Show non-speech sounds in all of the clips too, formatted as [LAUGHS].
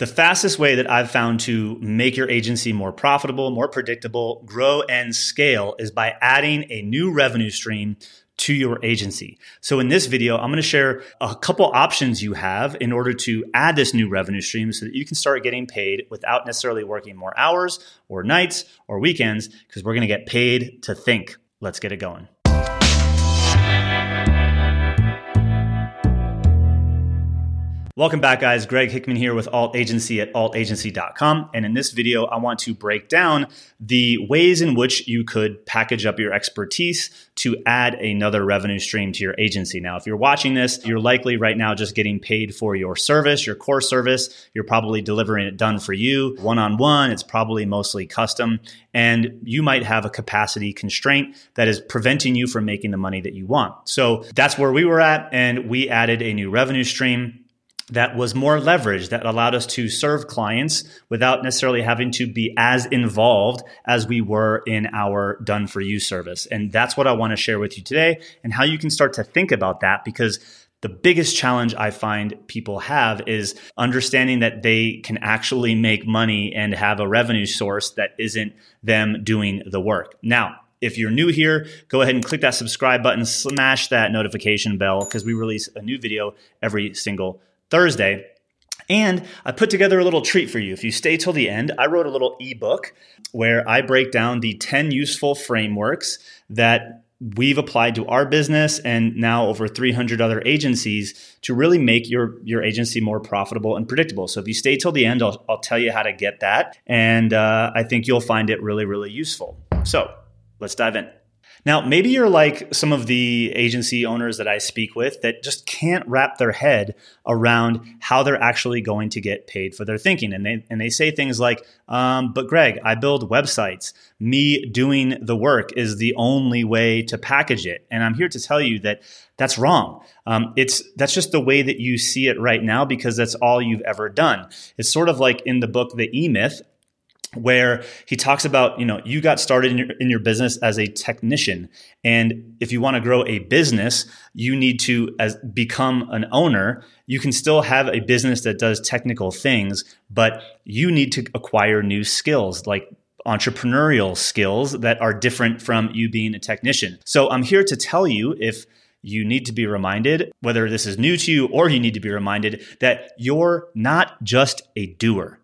The fastest way that I've found to make your agency more profitable, more predictable, grow and scale is by adding a new revenue stream to your agency. So in this video, I'm going to share a couple options you have in order to add this new revenue stream so that you can start getting paid without necessarily working more hours or nights or weekends because we're going to get paid to think. Let's get it going. Welcome back, guys. Greg Hickman here with Alt Agency at altagency.com. And in this video, I want to break down the ways in which you could package up your expertise to add another revenue stream to your agency. Now, if you're watching this, you're likely right now just getting paid for your service, your core service. You're probably delivering it done for you one on one. It's probably mostly custom. And you might have a capacity constraint that is preventing you from making the money that you want. So that's where we were at. And we added a new revenue stream that was more leverage that allowed us to serve clients without necessarily having to be as involved as we were in our done for you service. And that's what I want to share with you today and how you can start to think about that because the biggest challenge I find people have is understanding that they can actually make money and have a revenue source that isn't them doing the work. Now, if you're new here, go ahead and click that subscribe button, smash that notification bell because we release a new video every single Thursday. And I put together a little treat for you. If you stay till the end, I wrote a little ebook where I break down the 10 useful frameworks that we've applied to our business and now over 300 other agencies to really make your, your agency more profitable and predictable. So if you stay till the end, I'll, I'll tell you how to get that. And uh, I think you'll find it really, really useful. So let's dive in. Now, maybe you're like some of the agency owners that I speak with that just can't wrap their head around how they're actually going to get paid for their thinking. And they, and they say things like, um, but Greg, I build websites. Me doing the work is the only way to package it. And I'm here to tell you that that's wrong. Um, it's that's just the way that you see it right now because that's all you've ever done. It's sort of like in the book The E Myth where he talks about you know you got started in your, in your business as a technician. And if you want to grow a business you need to as become an owner. You can still have a business that does technical things but you need to acquire new skills like entrepreneurial skills that are different from you being a technician. So i'm here to tell you if you need to be reminded, whether this is new to you or you need to be reminded, that you're not just a doer.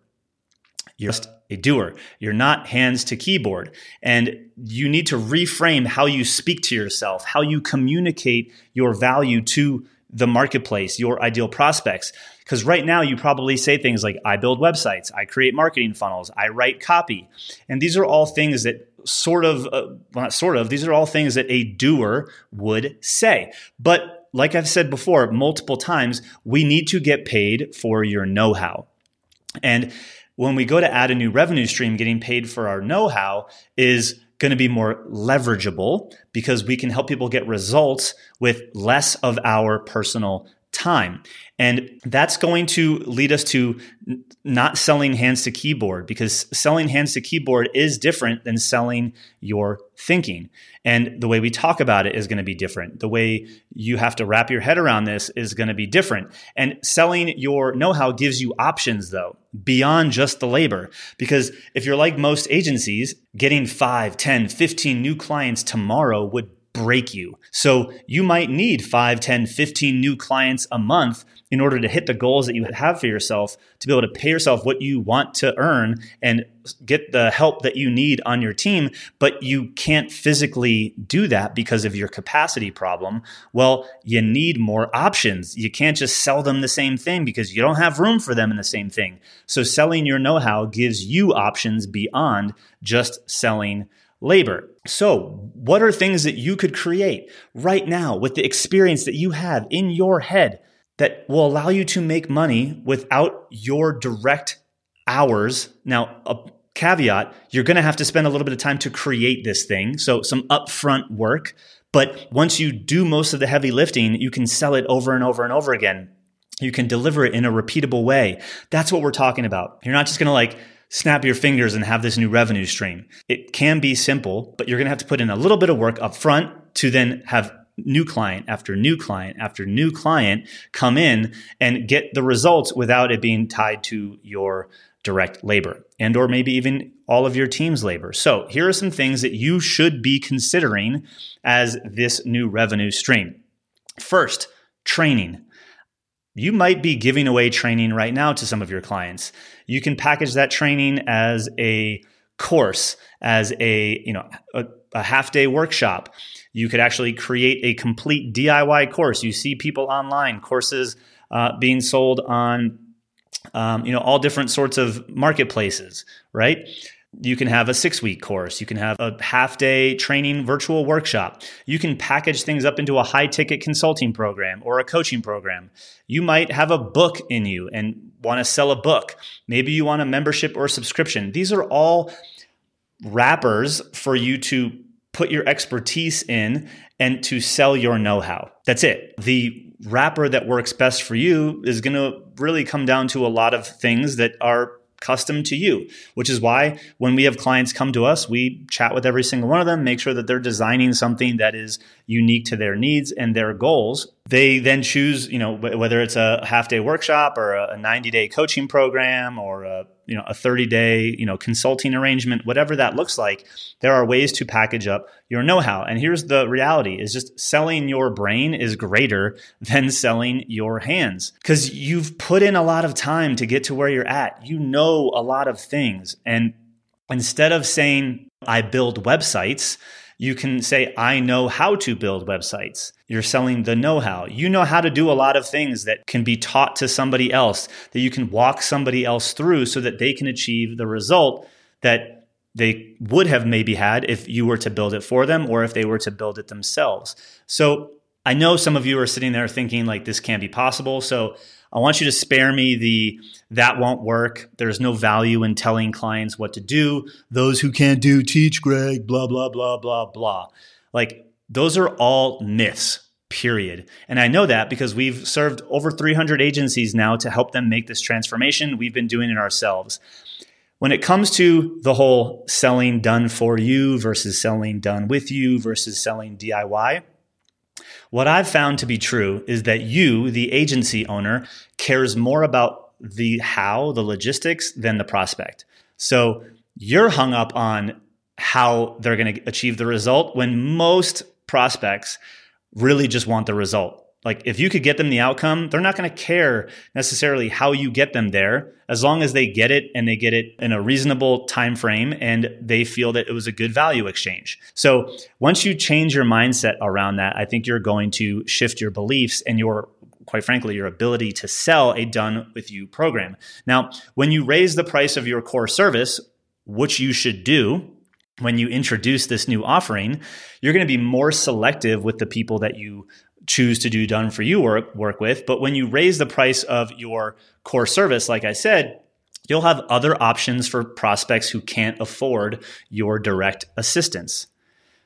You're just a doer. You're not hands to keyboard. And you need to reframe how you speak to yourself, how you communicate your value to the marketplace, your ideal prospects. Because right now, you probably say things like, I build websites, I create marketing funnels, I write copy. And these are all things that sort of, uh, well, not sort of, these are all things that a doer would say. But like I've said before, multiple times, we need to get paid for your know how. And when we go to add a new revenue stream, getting paid for our know how is going to be more leverageable because we can help people get results with less of our personal time. And that's going to lead us to not selling hands to keyboard because selling hands to keyboard is different than selling your thinking. And the way we talk about it is going to be different. The way you have to wrap your head around this is going to be different. And selling your know how gives you options, though, beyond just the labor. Because if you're like most agencies, getting 5, 10, 15 new clients tomorrow would break you. So you might need 5, 10, 15 new clients a month in order to hit the goals that you have for yourself to be able to pay yourself what you want to earn and get the help that you need on your team, but you can't physically do that because of your capacity problem. Well, you need more options. You can't just sell them the same thing because you don't have room for them in the same thing. So selling your know-how gives you options beyond just selling labor. So, what are things that you could create right now with the experience that you have in your head that will allow you to make money without your direct hours? Now, a caveat, you're going to have to spend a little bit of time to create this thing. So, some upfront work. But once you do most of the heavy lifting, you can sell it over and over and over again. You can deliver it in a repeatable way. That's what we're talking about. You're not just going to like snap your fingers and have this new revenue stream. It can be simple, but you're going to have to put in a little bit of work up front to then have new client after new client after new client come in and get the results without it being tied to your direct labor and or maybe even all of your team's labor. So, here are some things that you should be considering as this new revenue stream. First, training. You might be giving away training right now to some of your clients. You can package that training as a course, as a, you know, a, a half day workshop. You could actually create a complete DIY course. You see people online, courses uh, being sold on um, you know, all different sorts of marketplaces, right? You can have a six week course. You can have a half day training virtual workshop. You can package things up into a high ticket consulting program or a coaching program. You might have a book in you and want to sell a book. Maybe you want a membership or subscription. These are all wrappers for you to put your expertise in and to sell your know how. That's it. The wrapper that works best for you is going to really come down to a lot of things that are custom to you, which is why when we have clients come to us, we chat with every single one of them, make sure that they're designing something that is unique to their needs and their goals. They then choose, you know, whether it's a half day workshop or a 90 day coaching program or a you know a 30 day you know consulting arrangement whatever that looks like there are ways to package up your know-how. And here's the reality is just selling your brain is greater [LAUGHS] than selling your hands. Cuz you've put in a lot of time to get to where you're at. You know a lot of things. And instead of saying i build websites you can say, I know how to build websites. You're selling the know how. You know how to do a lot of things that can be taught to somebody else, that you can walk somebody else through so that they can achieve the result that they would have maybe had if you were to build it for them or if they were to build it themselves. So I know some of you are sitting there thinking, like, this can't be possible. So I want you to spare me the that won't work. There's no value in telling clients what to do. Those who can't do, teach Greg, blah, blah, blah, blah, blah. Like, those are all myths, period. And I know that because we've served over 300 agencies now to help them make this transformation. We've been doing it ourselves. When it comes to the whole selling done for you versus selling done with you versus selling DIY, what I've found to be true is that you, the agency owner, cares more about the how, the logistics, than the prospect. So you're hung up on how they're going to achieve the result when most prospects really just want the result. Like if you could get them the outcome, they're not going to care necessarily how you get them there as long as they get it and they get it in a reasonable time frame and they feel that it was a good value exchange. So, once you change your mindset around that, I think you're going to shift your beliefs and your quite frankly, your ability to sell a done with you program. Now, when you raise the price of your core service, which you should do, when you introduce this new offering, you're going to be more selective with the people that you choose to do done for you work, work with. But when you raise the price of your core service, like I said, you'll have other options for prospects who can't afford your direct assistance.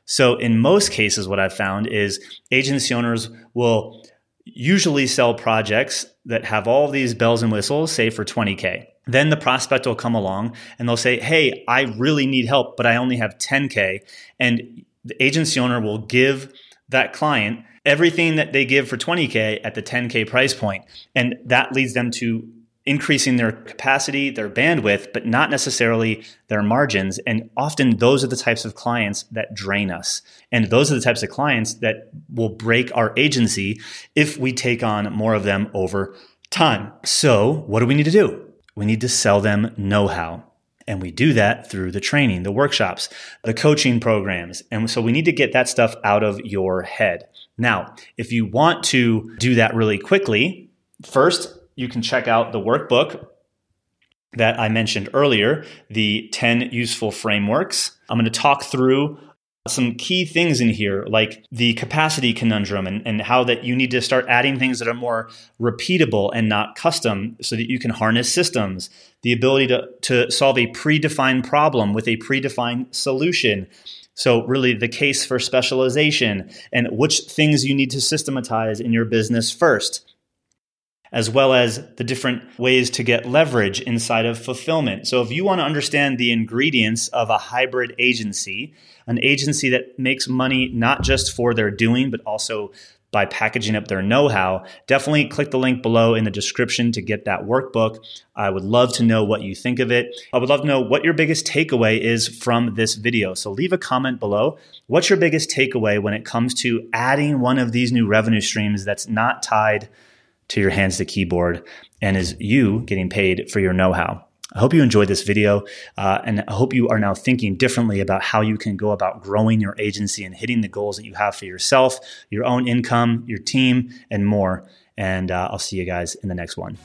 So, in most cases, what I've found is agency owners will usually sell projects that have all these bells and whistles, say for 20K. Then the prospect will come along and they'll say, Hey, I really need help, but I only have 10K. And the agency owner will give that client everything that they give for 20K at the 10K price point. And that leads them to increasing their capacity, their bandwidth, but not necessarily their margins. And often those are the types of clients that drain us. And those are the types of clients that will break our agency if we take on more of them over time. So, what do we need to do? We need to sell them know how. And we do that through the training, the workshops, the coaching programs. And so we need to get that stuff out of your head. Now, if you want to do that really quickly, first, you can check out the workbook that I mentioned earlier, the 10 useful frameworks. I'm going to talk through some key things in here like the capacity conundrum and, and how that you need to start adding things that are more repeatable and not custom so that you can harness systems. The ability to, to solve a predefined problem with a predefined solution. So really the case for specialization and which things you need to systematize in your business first as well as the different ways to get leverage inside of fulfillment. So, if you want to understand the ingredients of a hybrid agency, an agency that makes money not just for their doing, but also by packaging up their know how, definitely click the link below in the description to get that workbook. I would love to know what you think of it. I would love to know what your biggest takeaway is from this video. So leave a comment below. What's your biggest takeaway when it comes to adding one of these new revenue streams that's not tied to your hands to keyboard and is you getting paid for your know how. I hope you enjoyed this video, uh, and I hope you are now thinking differently about how you can go about growing your agency and hitting the goals that you have for yourself, your own income, your team, and more. And uh, I'll see you guys in the next one.